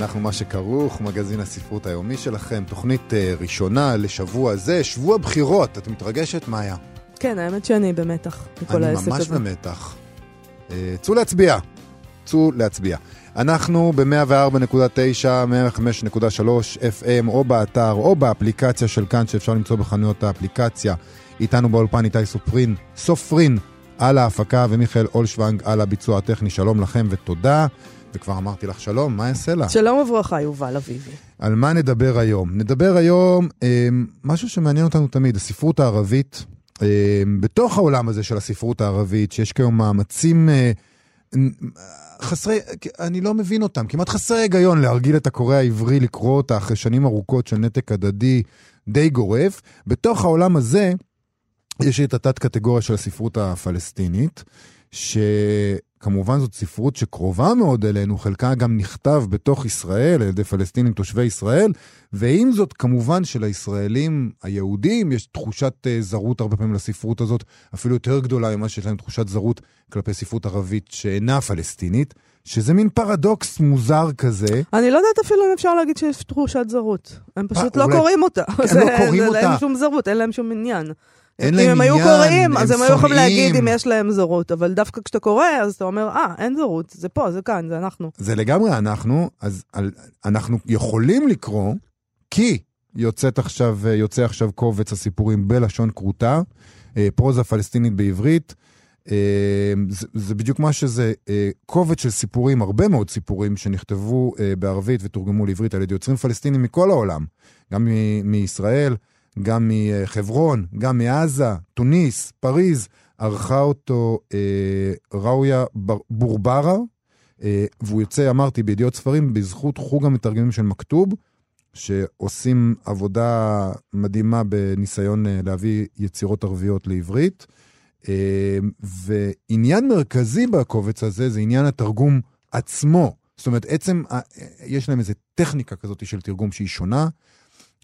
אנחנו מה שכרוך, מגזין הספרות היומי שלכם, תוכנית uh, ראשונה לשבוע זה, שבוע בחירות. את מתרגשת, מאיה? כן, האמת שאני במתח מכל העסק הזה. אני ממש במתח. Uh, צאו להצביע. צאו להצביע. אנחנו ב-104.9, 105.3 FM, או באתר, או באפליקציה של כאן, שאפשר למצוא בחנויות האפליקציה. איתנו באולפן איתי סופרין, סופרין על ההפקה, ומיכאל אולשוונג על הביצוע הטכני. שלום לכם ותודה. וכבר אמרתי לך שלום, מה אעשה לך? שלום וברכה, יובל אביבי. על מה נדבר היום? נדבר היום אה, משהו שמעניין אותנו תמיד, הספרות הערבית. אה, בתוך העולם הזה של הספרות הערבית, שיש כיום מאמצים אה, חסרי, אני לא מבין אותם, כמעט חסרי היגיון להרגיל את הקורא העברי לקרוא אותה אחרי שנים ארוכות של נתק הדדי די גורף. בתוך העולם הזה יש את התת-קטגוריה של הספרות הפלסטינית. שכמובן זאת ספרות שקרובה מאוד אלינו, חלקה גם נכתב בתוך ישראל על ידי פלסטינים תושבי ישראל, ועם זאת כמובן שלישראלים היהודים יש תחושת uh, זרות הרבה פעמים לספרות הזאת, אפילו יותר גדולה ממה שיש להם תחושת זרות כלפי ספרות ערבית שאינה פלסטינית. שזה מין פרדוקס מוזר כזה. אני לא יודעת אפילו אם אפשר להגיד שיש תחושת זרות. הם פשוט לא. קוראים אותה. הם לא קוראים אותה. אין להם שום זרות, אין להם שום עניין. אין להם עניין, אם הם היו קוראים, אז הם היו יכולים להגיד אם שונאים. יש להם זרות, אבל דווקא כשאתה קורא, אז אתה אומר, אה, אין זרות, זה פה, זה כאן, זה אנחנו. זה לגמרי אנחנו, אז על, אנחנו יכולים לקרוא, כי יוצאת עכשיו, יוצא עכשיו קובץ הסיפורים בלשון כרותה, אה, פרוזה פלסטינית בעברית. אה, זה, זה בדיוק מה שזה, אה, קובץ של סיפורים, הרבה מאוד סיפורים שנכתבו בערבית ותורגמו לעברית על ידי יוצרים פלסטינים מכל העולם, גם מישראל, גם מחברון, גם מעזה, תוניס, פריז, ערכה אותו אה, ראויה בר- בורברה, אה, והוא יוצא, אמרתי, בידיעות ספרים, בזכות חוג המתרגמים של מכתוב, שעושים עבודה מדהימה בניסיון אה, להביא יצירות ערביות לעברית. אה, ועניין מרכזי בקובץ הזה זה עניין התרגום עצמו. זאת אומרת, עצם, יש להם איזו טכניקה כזאת של תרגום שהיא שונה,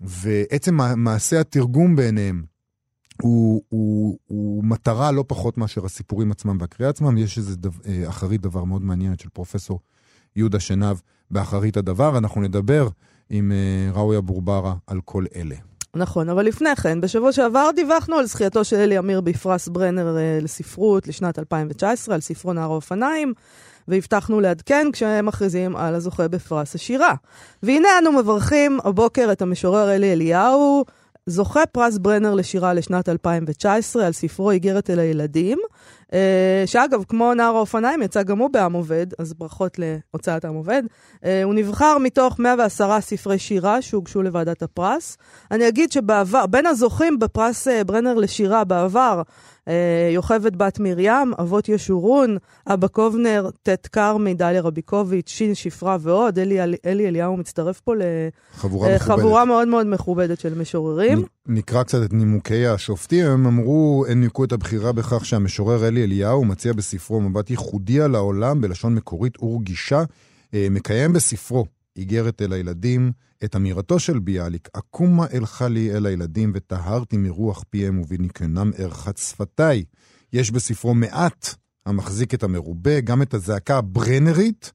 ועצם מע- מעשה התרגום בעיניהם הוא, הוא, הוא מטרה לא פחות מאשר הסיפורים עצמם והקריאה עצמם. יש איזה דו, אה, אחרית דבר מאוד מעניינת של פרופסור יהודה שנהב באחרית הדבר. אנחנו נדבר עם אה, ראויה בורברה על כל אלה. נכון, אבל לפני כן, בשבוע שעבר דיווחנו על זכייתו של אלי אמיר בפרס ברנר אה, לספרות לשנת 2019, על ספרו נער האופניים, והבטחנו לעדכן כשהם מכריזים על הזוכה בפרס השירה. והנה אנו מברכים הבוקר את המשורר אלי אליהו, זוכה פרס ברנר לשירה לשנת 2019 על ספרו איגרת אל הילדים, אה, שאגב, כמו נער האופניים, יצא גם הוא בעם עובד, אז ברכות להוצאת עם עובד. אה, הוא נבחר מתוך 110 ספרי שירה שהוגשו לוועדת הפרס. אני אגיד שבעבר, בין הזוכים בפרס אה, ברנר לשירה בעבר, יוכבד בת מרים, אבות ישורון, אבא קובנר, ט' כרמי, דליה רביקוביץ', שין שפרה ועוד. אלי, אלי אליהו מצטרף פה חבורה מכובדת. לחבורה מאוד מאוד מכובדת של משוררים. נקרא קצת את נימוקי השופטים, הם אמרו, הם נימקו את הבחירה בכך שהמשורר אלי אליהו מציע בספרו מבט ייחודי על העולם בלשון מקורית ורגישה, אה, מקיים בספרו איגרת אל הילדים את אמירתו של ביאליק, אקומה אלך לי אל הילדים וטהרתי מרוח פיהם ובניקיונם ארחת שפתיי. יש בספרו מעט המחזיק את המרובה, גם את הזעקה הברנרית,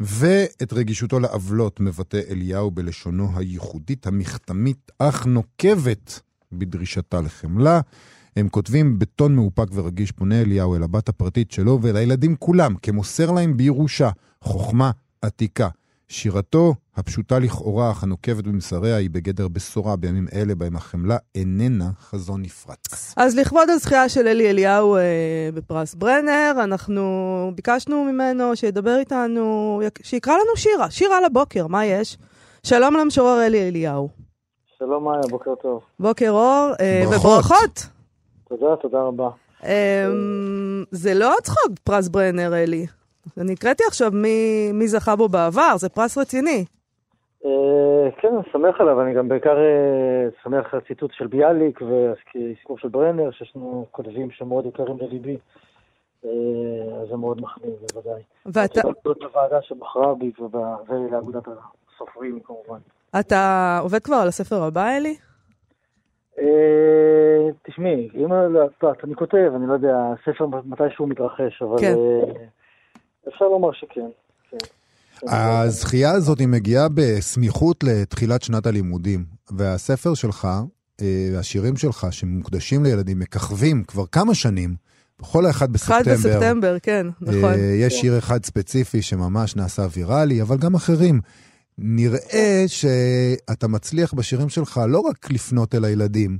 ואת רגישותו לעוולות מבטא אליהו בלשונו הייחודית, המכתמית, אך נוקבת בדרישתה לחמלה. הם כותבים בטון מאופק ורגיש, פונה אליהו אל הבת הפרטית שלו ואל הילדים כולם, כמוסר להם בירושה, חוכמה עתיקה. שירתו הפשוטה לכאורה, אך הנוקבת במסריה, היא בגדר בשורה בימים אלה בהם החמלה איננה חזון נפרץ. אז לכבוד הזכייה של אלי אליהו אה, בפרס ברנר, אנחנו ביקשנו ממנו שידבר איתנו, יק- שיקרא לנו שירה, שירה לבוקר, מה יש? שלום למשורר אלי אליהו. שלום מאיה, בוקר טוב. בוקר אור, אה, ברכות. וברכות. תודה, תודה רבה. אה, זה לא צחוק פרס ברנר, אלי. אני הקראתי עכשיו מי, מי זכה בו בעבר, זה פרס רציני. אה, כן, אני שמח עליו, אני גם בעיקר אה, שמח על הציטוט של ביאליק והסיפור של ברנר, ששנו כותבים שמאוד יקרים לליבי. אה, אז זה מאוד מחמיא, בוודאי. ואתה להודות לוועדה שבחרה בי ולאגודת הסופרים כמובן. אתה עובד כבר על הספר הבא, אלי? תשמעי, אם לא, אני כותב, אני לא יודע, הספר מתישהו מתרחש, אבל כן. אפשר לומר שכן. הזכייה הזאת היא מגיעה בסמיכות לתחילת שנת הלימודים, והספר שלך, אה, השירים שלך שמוקדשים לילדים, מככבים כבר כמה שנים, בכל האחד 1 בספטמבר. בספטמבר, כן, נכון. אה, יש שיר אחד ספציפי שממש נעשה ויראלי, אבל גם אחרים. נראה שאתה מצליח בשירים שלך לא רק לפנות אל הילדים,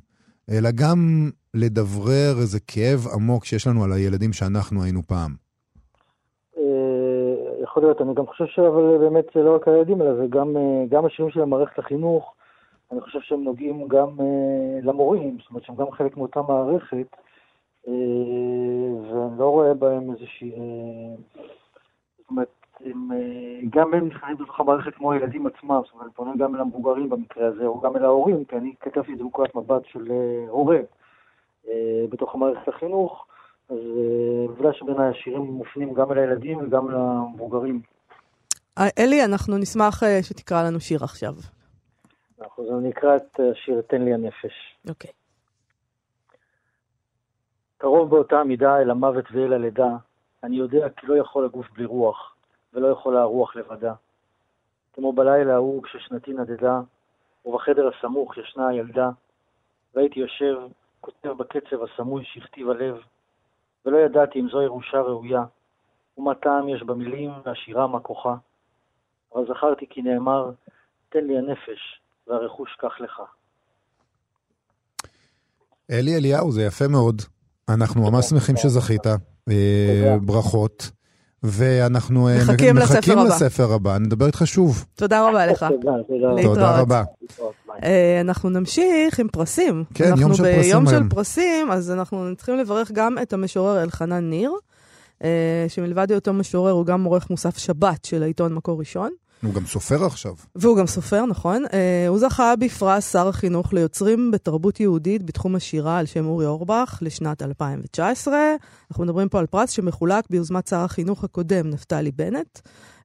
אלא גם לדברר איזה כאב עמוק שיש לנו על הילדים שאנחנו היינו פעם. יכול להיות, אני גם חושב אבל באמת זה לא רק הילדים, אלא זה גם, אה, גם השירים של מערכת החינוך, אני חושב שהם נוגעים גם אה, למורים, זאת אומרת שהם גם חלק מאותה מערכת, אה, ואני לא רואה בהם איזושהי... זאת אומרת, הם, גם הם נכנסים בתוך המערכת כמו הילדים עצמם, זאת אומרת, אני פונה גם אל המבוגרים במקרה הזה, או גם אל ההורים, כי אני כתבתי את זה מנקודת מבט של הורה בתוך המערכת החינוך. אז אה, בוודאי שבעיניי השירים מופנים גם אל הילדים וגם למבוגרים. אה, אלי, אנחנו נשמח אה, שתקרא לנו שיר עכשיו. אז אני אקרא את השיר "תן לי הנפש". אוקיי. קרוב באותה מידה אל המוות ואל הלידה, אני יודע כי לא יכול הגוף בלי רוח, ולא יכולה הרוח לבדה. כמו בלילה ההוא כששנתי נדדה, ובחדר הסמוך ישנה הילדה, והייתי יושב, כותב בקצב הסמוי שהכתיב הלב, ולא ידעתי אם זו ירושה ראויה, ומה טעם יש במילים והשירה מה כוחה. אבל זכרתי כי נאמר, תן לי הנפש, והרכוש קח לך. אלי אליהו, זה יפה מאוד. אנחנו ממש שמחים שזכית. אה. ברכות. ואנחנו אה, מחכים לספר מחכים הבא. לספר הבא, נדבר איתך שוב. תודה רבה לך. תודה, תודה. להתראות. תודה רבה. אה, אנחנו נמשיך עם פרסים. כן, יום של פרסים אנחנו ביום היום. של פרסים, אז אנחנו צריכים לברך גם את המשורר אלחנן ניר, אה, שמלבד היותו משורר הוא גם עורך מוסף שבת של העיתון מקור ראשון. הוא גם סופר עכשיו. והוא גם סופר, נכון? אה, הוא זכה בפרס שר החינוך ליוצרים בתרבות יהודית בתחום השירה על שם אורי אורבך לשנת 2019. אנחנו מדברים פה על פרס שמחולק ביוזמת שר החינוך הקודם, נפתלי בנט,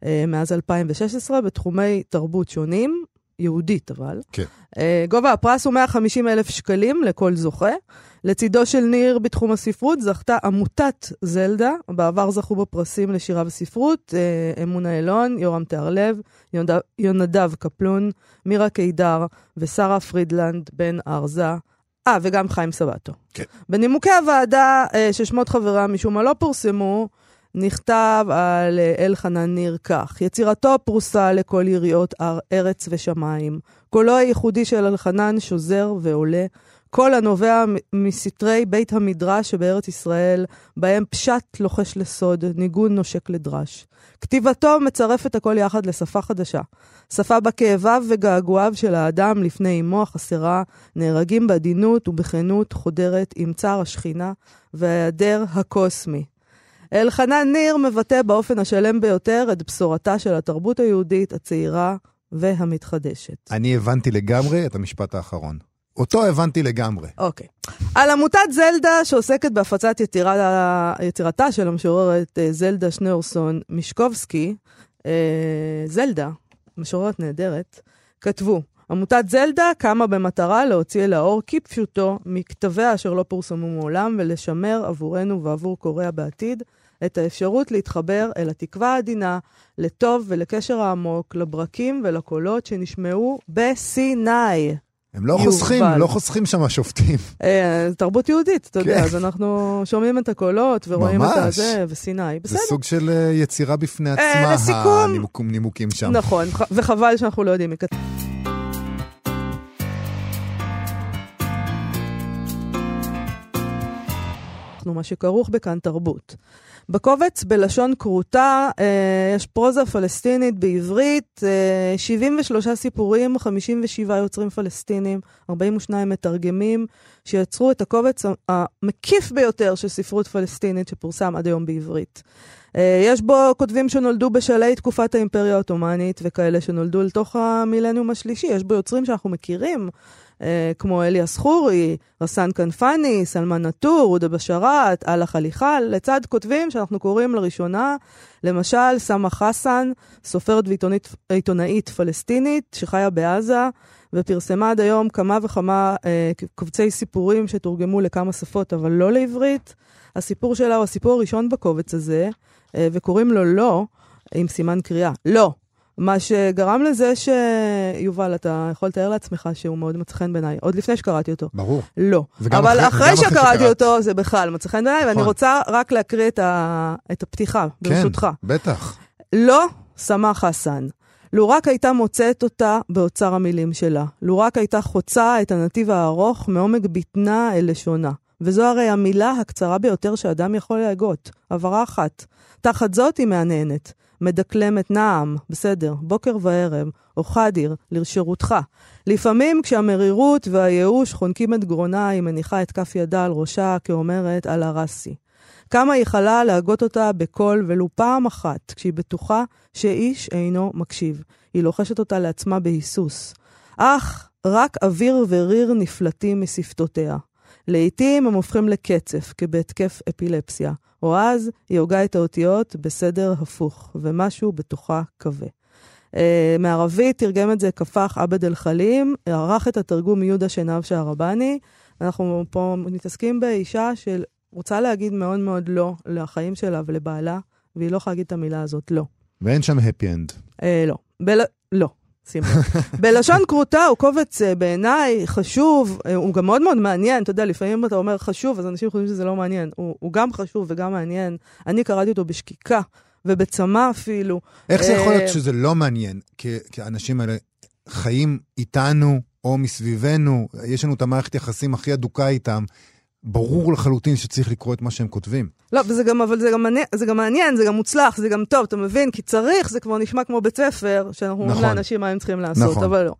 אה, מאז 2016, בתחומי תרבות שונים, יהודית אבל. כן. אה, גובה הפרס הוא 150 אלף שקלים לכל זוכה. לצידו של ניר בתחום הספרות זכתה עמותת זלדה, בעבר זכו בפרסים לשירה וספרות, אה, אמונה אילון, יורם תיארלב, יונד- יונדב קפלון, מירה קידר ושרה פרידלנד בן ארזה. אה, וגם חיים סבטו. כן. בנימוקי הוועדה, אה, ששמות חבריה משום מה לא פורסמו, נכתב על אה, אלחנן ניר כך: יצירתו פרוסה לכל יריעות אר- ארץ ושמיים. קולו הייחודי של אלחנן שוזר ועולה. קול הנובע מסתרי בית המדרש שבארץ ישראל, בהם פשט לוחש לסוד, ניגון נושק לדרש. כתיבתו מצרפת הכל יחד לשפה חדשה. שפה בה כאביו וגעגועיו של האדם לפני אמו החסרה, נהרגים בעדינות ובכנות חודרת עם צער השכינה וההיעדר הקוסמי. אלחנן ניר מבטא באופן השלם ביותר את בשורתה של התרבות היהודית הצעירה והמתחדשת. אני הבנתי לגמרי את המשפט האחרון. אותו הבנתי לגמרי. אוקיי. על עמותת זלדה, שעוסקת בהפצת יצירה, יצירתה של המשוררת אה, זלדה שניאורסון מישקובסקי, אה, זלדה, משוררת נהדרת, כתבו, עמותת זלדה קמה במטרה להוציא אל האור כפשוטו מכתביה אשר לא פורסמו מעולם ולשמר עבורנו ועבור קוריאה בעתיד את האפשרות להתחבר אל התקווה העדינה, לטוב ולקשר העמוק, לברקים ולקולות שנשמעו בסיני. הם לא. חוסכים, לא חוסכים שם השופטים. אה, תרבות יהודית, אתה יודע, כן. אז אנחנו שומעים את הקולות ורואים את. הזה, וסיני, זה בסדר. סוג של אה, יצירה בפני אה, עצמה, הנימוקים נימוקים שם. נכון, וחבל שאנחנו לא יודעים אנחנו, מה שכרוך בכאן תרבות. בקובץ בלשון כרותה אה, יש פרוזה פלסטינית בעברית, אה, 73 סיפורים, 57 יוצרים פלסטינים, 42 מתרגמים, שיצרו את הקובץ המקיף ביותר של ספרות פלסטינית שפורסם עד היום בעברית. אה, יש בו כותבים שנולדו בשלהי תקופת האימפריה העות'מאנית וכאלה שנולדו לתוך המילניום השלישי. יש בו יוצרים שאנחנו מכירים, אה, כמו אליאס חורי, רסאן כנפני, סלמן נטור, עודה בשאראת, אללה חליחל, לצד כותבים שאנחנו קוראים לראשונה, למשל סאמה חסן, סופרת ועיתונאית פלסטינית שחיה בעזה. ופרסמה עד היום כמה וכמה אה, קובצי סיפורים שתורגמו לכמה שפות, אבל לא לעברית. הסיפור שלה הוא הסיפור הראשון בקובץ הזה, אה, וקוראים לו לא, עם סימן קריאה. לא. מה שגרם לזה שיובל, אתה יכול לתאר לעצמך שהוא מאוד מצא חן בעיניי, עוד לפני שקראתי אותו. ברור. לא. אבל אחרי, אחרי שקראתי שקראת. אותו, זה בכלל מצא חן בעיניי, ואני נכון. רוצה רק להקריא את, ה... את הפתיחה, ברשותך. כן, בטח. לא, שמח חסן. לו רק הייתה מוצאת אותה באוצר המילים שלה. לו רק הייתה חוצה את הנתיב הארוך מעומק בטנה אל לשונה. וזו הרי המילה הקצרה ביותר שאדם יכול להגות. הבהרה אחת. תחת זאת היא מהנהנת. מדקלמת נעם, בסדר, בוקר וערב, או חדיר, לשירותך. לפעמים כשהמרירות והייאוש חונקים את גרונה, היא מניחה את כף ידה על ראשה, כאומרת, על הרסי. כמה היא יכלה להגות אותה בקול ולו פעם אחת, כשהיא בטוחה שאיש אינו מקשיב. היא לוחשת אותה לעצמה בהיסוס. אך רק אוויר וריר נפלטים משפתותיה. לעתים הם הופכים לקצף, כבהתקף אפילפסיה, או אז היא הוגה את האותיות בסדר הפוך, ומשהו בתוכה כבה. Uh, מערבית תרגם את זה כפח עבד אל-חלים, ערך את התרגום יהודה שנהב שערבני. אנחנו פה מתעסקים באישה שרוצה להגיד מאוד מאוד לא לחיים שלה ולבעלה, והיא לא יכולה להגיד את המילה הזאת, לא. ואין שם הפי אנד. Uh, לא. בל... לא. שימו. בלשון כרותה הוא קובץ uh, בעיניי חשוב, uh, הוא גם מאוד מאוד מעניין, אתה יודע, לפעמים אתה אומר חשוב, אז אנשים חושבים שזה לא מעניין. הוא, הוא גם חשוב וגם מעניין. אני קראתי אותו בשקיקה ובצמא אפילו. איך זה יכול להיות אה, שזה לא מעניין? כי, כי האנשים האלה חיים איתנו או מסביבנו, יש לנו את המערכת יחסים הכי אדוקה איתם. ברור לחלוטין שצריך לקרוא את מה שהם כותבים. לא, וזה גם, אבל זה גם, מעניין, זה גם מעניין, זה גם מוצלח, זה גם טוב, אתה מבין? כי צריך, זה כבר נשמע כמו בית ספר, שאנחנו אומרים נכון. לאנשים מה הם צריכים לעשות, נכון. אבל לא.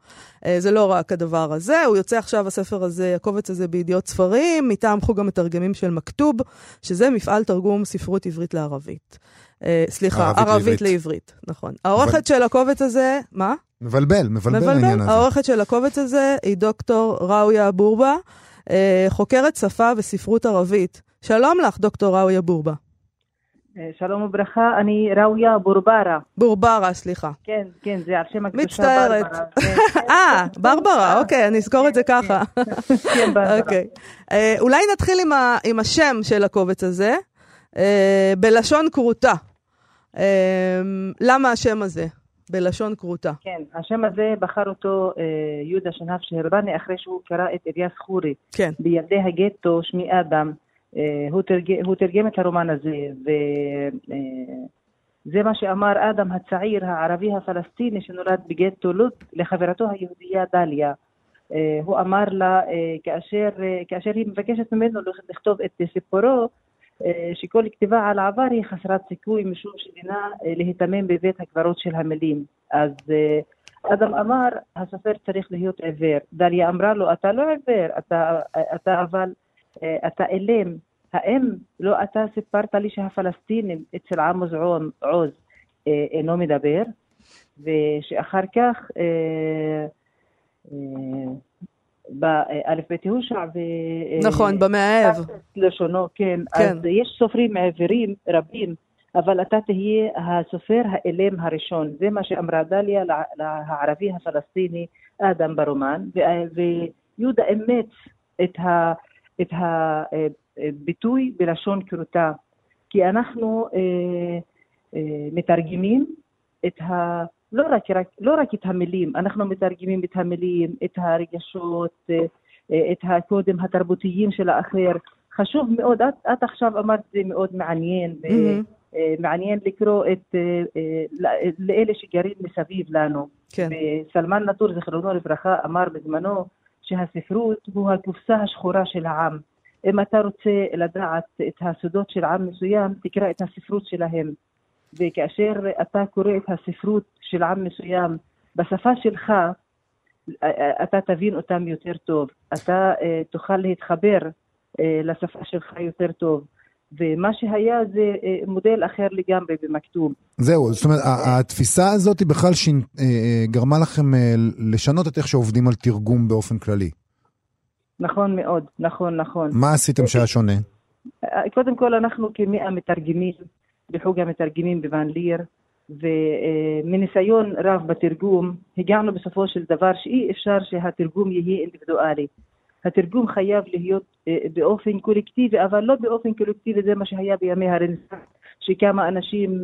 אה, זה לא רק הדבר הזה, הוא יוצא עכשיו, הספר הזה, הקובץ הזה בידיעות ספרים, מטעם חוג המתרגמים של מכתוב, שזה מפעל תרגום ספרות עברית לערבית. אה, סליחה, ערבית, ערבית לעברית, נכון. העורכת. של הקובץ הזה, מה? מבלבל, מבלבל העניין הזה. העורכת של הקובץ הזה היא דוקטור ראויה בורבה. אה, חוקרת שפה וספרות ערבית. שלום לך, דוקטור ראויה בורבה. אה, שלום וברכה, אני ראויה בורברה. בורברה, סליחה. כן, כן, זה על שם הקדושה מצטערת. אה, ברברה, אוקיי, אני אזכור את זה כן, ככה. כן, ברברה. אוקיי. אה, אולי נתחיל עם השם של הקובץ הזה, בלשון כרותה. למה השם הזה? בלשון כרותה. כן, השם הזה בחר אותו אה, יהודה שנהב שהרבני אחרי שהוא קרא את אליאס חורי. כן. בילדי הגטו, שמי אדם. אה, הוא, תרג, הוא תרגם את הרומן הזה, וזה אה, מה שאמר אדם הצעיר הערבי הפלסטיני שנולד בגטו לוד לחברתו היהודייה דליה. אה, הוא אמר לה, אה, כאשר, אה, כאשר היא מבקשת ממנו לכתוב את סיפורו, שכל כתיבה על העבר היא חסרת סיכוי משום שדינה אה, להיתמם בבית הקברות של המילים. אז אה, אדם אמר, הסופר צריך להיות עיוור. דליה אמרה לו, אתה לא עיוור, אתה, אתה אבל, אתה אילם. האם לא אתה סיפרת לי שהפלסטינים אצל עמוס עוז אינו מדבר? ושאחר כך באלף בית יהושע. ו... נכון, במאהב. לשונו, כן. כן. אז יש סופרים עברים רבים, אבל אתה תהיה הסופר האלם הראשון. זה מה שאמרה דליה לערבי הפלסטיני אדם ברומן, ויהודה אימץ את, ה... את הביטוי בלשון כרותה, כי אנחנו אה, אה, מתרגמים את ה... לא רק, רק, לא רק את המילים, אנחנו מתרגמים את המילים, את הרגשות, אה, את הקודים התרבותיים של האחר. חשוב מאוד, את, את עכשיו אמרת זה מאוד מעניין, mm-hmm. מעניין לקרוא את, אה, לאלה שגרים מסביב לנו. כן. וסלמן נטור, זיכרונו לברכה, אמר בזמנו שהספרות הוא הקופסה השחורה של העם. אם אתה רוצה לדעת את הסודות של עם מסוים, תקרא את הספרות שלהם. וכאשר אתה קורא את הספרות של עם מסוים בשפה שלך, אתה תבין אותם יותר טוב. אתה תוכל להתחבר לשפה שלך יותר טוב. ומה שהיה זה מודל אחר לגמרי במכתוב. זהו, זאת אומרת, התפיסה הזאת היא בכלל שין, גרמה לכם לשנות את איך שעובדים על תרגום באופן כללי. נכון מאוד, נכון, נכון. מה עשיתם שהיה שונה? קודם כל, אנחנו כמאה מתרגמים בחוג המתרגמים בוואן ליר, ומניסיון רב בתרגום, הגענו בסופו של דבר שאי אפשר שהתרגום יהיה אינדיבידואלי. התרגום חייב להיות באופן קולקטיבי, אבל לא באופן קולקטיבי, זה מה שהיה בימי הרנסאנס, שכמה אנשים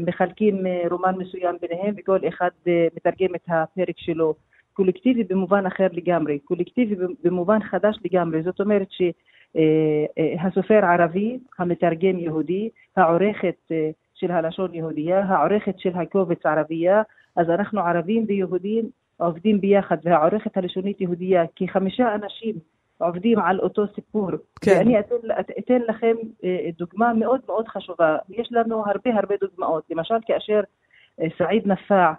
מחלקים רומן מסוים ביניהם, וכל אחד מתרגם את הפרק שלו. קולקטיבי במובן אחר לגמרי, קולקטיבי במובן חדש לגמרי, זאת אומרת שהסופר ערבי, המתרגם יהודי, העורכת של הלשון יהודייה, העורכת של הקובץ ערבייה, אז אנחנו ערבים ויהודים עובדים ביחד, והעורכת הלשונית יהודייה, כחמישה אנשים עובדים על אותו סיפור. כן. ואני אתן, אתן לכם דוגמה מאוד מאוד חשובה. יש לנו הרבה הרבה דוגמאות. למשל, כאשר סעיד נפאע,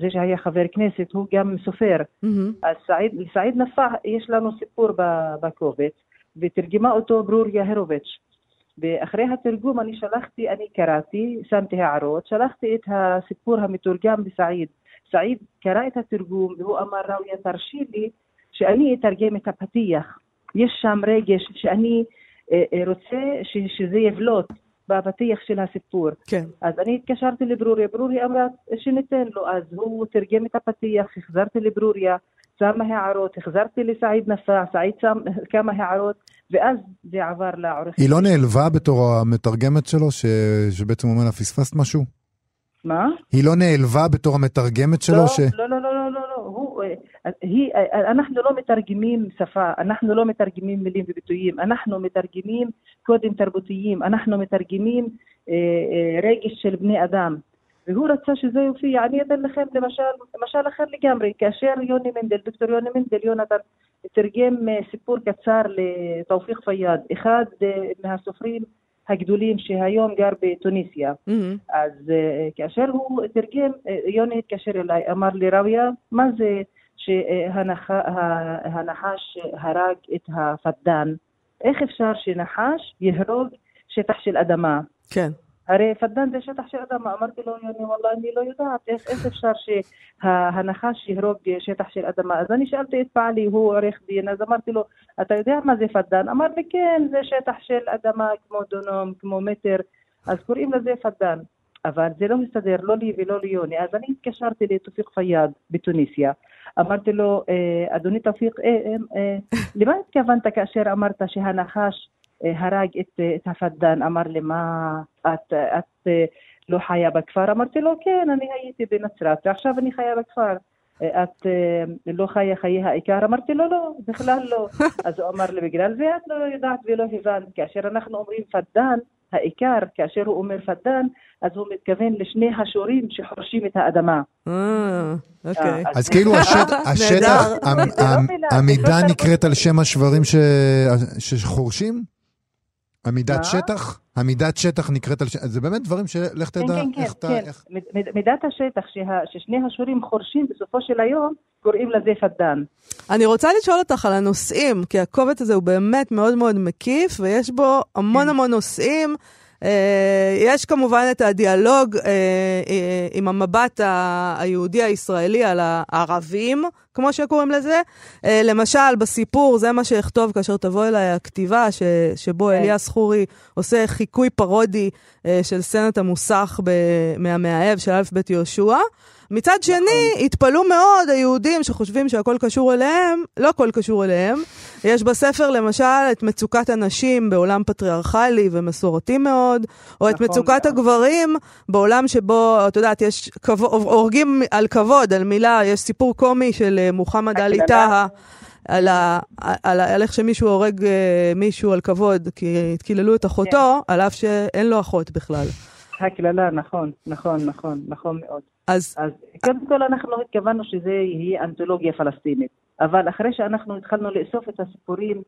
זה שהיה חבר כנסת, הוא גם סופר. Mm-hmm. אז סעיד, סעיד נפאע, יש לנו סיפור בקובץ, ותרגמה אותו ברוריה הרוביץ'. ואחרי התרגום אני שלחתי, אני קראתי, שמתי הערות, שלחתי את הסיפור המתורגם לסעיד. סעיד קרא את התרגום והוא אמר, ראויה, תרשי לי שאני אתרגם את הפתיח. יש שם רגש שאני רוצה שזה יבלוט. בפתיח של הסיפור. כן. אז אני התקשרתי לברוריה, ברוריה אמרה שניתן לו, אז הוא תרגם את הפתיח, החזרתי לברוריה, שמה הערות, החזרתי לסעיד נפאע, סעיד שם כמה הערות, ואז זה עבר לעורך. היא לא נעלבה בתור המתרגמת שלו, ש... שבעצם אומר לה פספסת משהו? מה? היא לא נעלבה בתור המתרגמת שלו? לא, ש... לא, לא, לא, לא, לא, לא, הוא, היא, אנחנו לא מתרגמים שפה, אנחנו לא מתרגמים מילים וביטויים, אנחנו מתרגמים קודים תרבותיים, אנחנו מתרגמים אה, אה, רגש של בני אדם. והוא רצה שזה יופיע, אני אתן לכם למשל, למשל אחר לגמרי, כאשר יוני מנדל, דוקטור יוני מנדל, יונתן, תרגם סיפור קצר לתאופיק פיאד, אחד מהסופרים הגדולים שהיום גר בתוניסיה. Mm-hmm. אז uh, כאשר הוא תרגם, יוני התקשר אליי, אמר לי, ראויה, מה זה שהנחש הרג את הפדן? איך אפשר שנחש יהרוג שטח של אדמה? כן. הרי פדן זה שטח של אדמה. אמרתי לו, יוני, וואלה, אני לא יודעת איך, איך אפשר שהנחש יהרוג שטח של אדמה. אז אני שאלתי את בעלי, הוא עורך דין, אז אמרתי לו, אתה יודע מה זה פדן? אמר לי, כן, זה שטח של אדמה כמו דונום, כמו מטר, אז קוראים לזה פדן. אבל זה לא מסתדר, לא לי ולא ליוני. אז אני התקשרתי לתופיק פיאד בתוניסיה. אמרתי לו, אדוני תופיק, אה, אה, למה התכוונת כאשר אמרת שהנחש הרג את, את הפדן, אמר לי, מה, את, את לא חיה בכפר? אמרתי לו, כן, אני הייתי בנצרת, ועכשיו אני חיה בכפר. את לא חיה חיי העיקר? אמרתי לו, לא, בכלל לא. אז הוא אמר לי, בגלל זה את לא יודעת ולא הבנת. כאשר אנחנו אומרים פדן, העיקר, כאשר הוא אומר פדן, אז הוא מתכוון לשני השורים שחורשים את האדמה. אוקיי. אז כאילו השטח, המידה נקראת על שם השברים שחורשים? עמידת שטח? עמידת שטח נקראת על ש... זה באמת דברים שלך תדע כן, כן, איך אתה... כן, כן. מידת השטח ששני השורים חורשים בסופו של היום, קוראים לזה פדן. אני רוצה לשאול אותך על הנושאים, כי הקובץ הזה הוא באמת מאוד מאוד מקיף, ויש בו המון המון נושאים. יש כמובן את הדיאלוג עם המבט היהודי הישראלי על הערבים, כמו שקוראים לזה. למשל, בסיפור, זה מה שאכתוב כאשר תבוא אליי הכתיבה, שבו אליאס חורי עושה חיקוי פרודי של סצנת המוסך מהמאהב של א' ב' יהושע. מצד שני, התפלאו מאוד היהודים שחושבים שהכל קשור אליהם, לא הכל קשור אליהם. יש בספר למשל את מצוקת הנשים בעולם פטריארכלי ומסורתי מאוד, או את מצוקת הגברים בעולם שבו, את יודעת, יש, הורגים על כבוד, על מילה, יש סיפור קומי של מוחמד עלי טהא. על, ה, על, על איך שמישהו הורג מישהו על כבוד, כי התקיללו את אחותו, על אף שאין לו אחות בכלל. הקללה, נכון, נכון, נכון, נכון מאוד. אז... אז קודם כל אנחנו התכוונו שזה יהיה אנתולוגיה פלסטינית, אבל אחרי שאנחנו התחלנו לאסוף את הסיפורים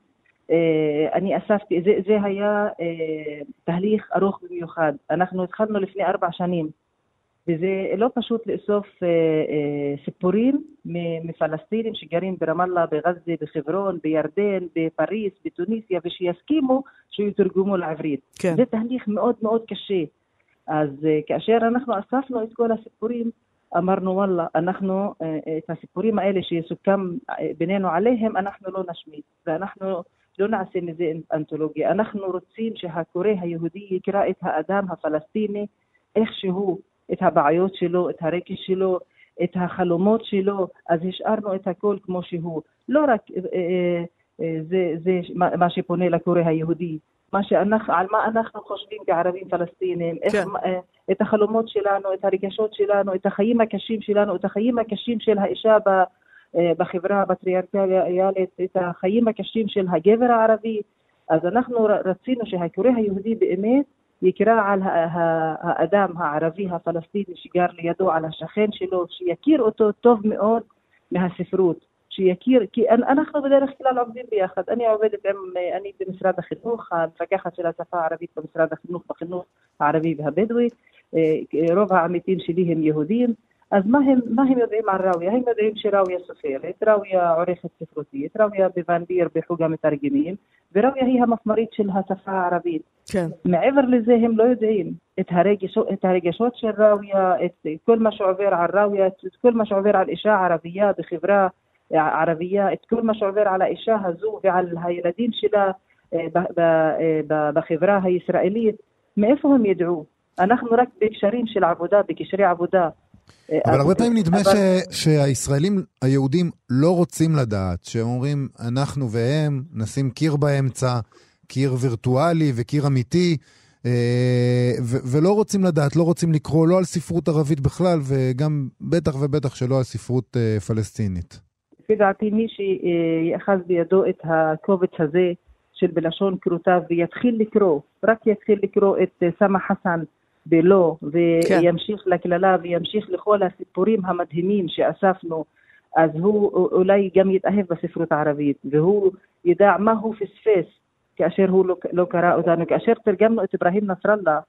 אני אספתי, זה, זה היה תהליך ארוך במיוחד. אנחנו התחלנו לפני ארבע שנים. וזה לא פשוט לאסוף אה, אה, סיפורים מפלסטינים שגרים ברמאללה, בעזה, בחברון, בירדן, בפריס, בתוניסיה, ושיסכימו שיתורגמו לעברית. כן. זה תהליך מאוד מאוד קשה. אז אה, כאשר אנחנו אספנו את כל הסיפורים, אמרנו וואלה, אנחנו, אה, את הסיפורים האלה שיסוכם אה, בינינו עליהם, אנחנו לא נשמיט, ואנחנו לא נעשה מזה אנתולוגיה. אנחנו רוצים שהקורא היהודי יקרא את האדם הפלסטיני איך שהוא. את הבעיות שלו, את הרגש שלו, את החלומות שלו, אז השארנו את הכל כמו שהוא. לא רק אה, אה, אה, זה, זה מה שפונה לקורא היהודי, מה שאנחנו, על מה אנחנו חושבים כערבים פלסטינים, כן. איך, את החלומות שלנו, את הרגשות שלנו, את החיים הקשים שלנו, את החיים הקשים של האישה ב, בחברה הפטריארכלית, את החיים הקשים של הגבר הערבי. אז אנחנו רצינו שהקורא היהודי באמת יקרא על האדם הערבי הפלסטיני שגר לידו, על השכן שלו, שיכיר אותו טוב מאוד מהספרות, שיכיר, כי אנחנו בדרך כלל עובדים ביחד, אני עובדת עם, אני במשרד החינוך, המפקחת של השפה הערבית במשרד החינוך, בחינוך הערבי והבדואי, אה, רוב העמיתים שלי הם יהודים, אז מה הם, מה הם יודעים על ראויה? הם יודעים שראויה סופרת, ראויה עורכת ספרותית, ראויה בוואנדיר בחוג המתרגמים, וראויה היא המפמרית של השפה הערבית. כן. מעבר לזה הם לא יודעים את, הרגש, את הרגשות של ראויה, את כל מה שעובר על ראויה, את כל מה שעובר על אישה ערבייה בחברה את כל מה שעובר על האישה הזו ועל הילדים שלה בחברה הישראלית, מאיפה הם ידעו? אנחנו רק בקשרים של עבודה, בקשרי עבודה. אבל הרבה פעמים נדמה ש, שהישראלים היהודים לא רוצים לדעת, שהם אומרים, אנחנו והם נשים קיר באמצע, קיר וירטואלי וקיר אמיתי, אה, ו- ולא רוצים לדעת, לא רוצים לקרוא לא על ספרות ערבית בכלל, וגם בטח ובטח שלא על ספרות אה, פלסטינית. לפי דעתי, מי שיאחז בידו את הקובץ הזה של בלשון כרותיו ויתחיל לקרוא, רק יתחיל לקרוא את אה, סמא חסן, בלא, כן. וימשיך כן. לקללה וימשיך לכל הסיפורים המדהימים שאספנו, אז הוא אולי גם יתאהב בספרות הערבית, והוא ידע מה הוא פספס כאשר הוא לא, לא קרא אותנו. כאשר תרגמנו את אברהים נסראללה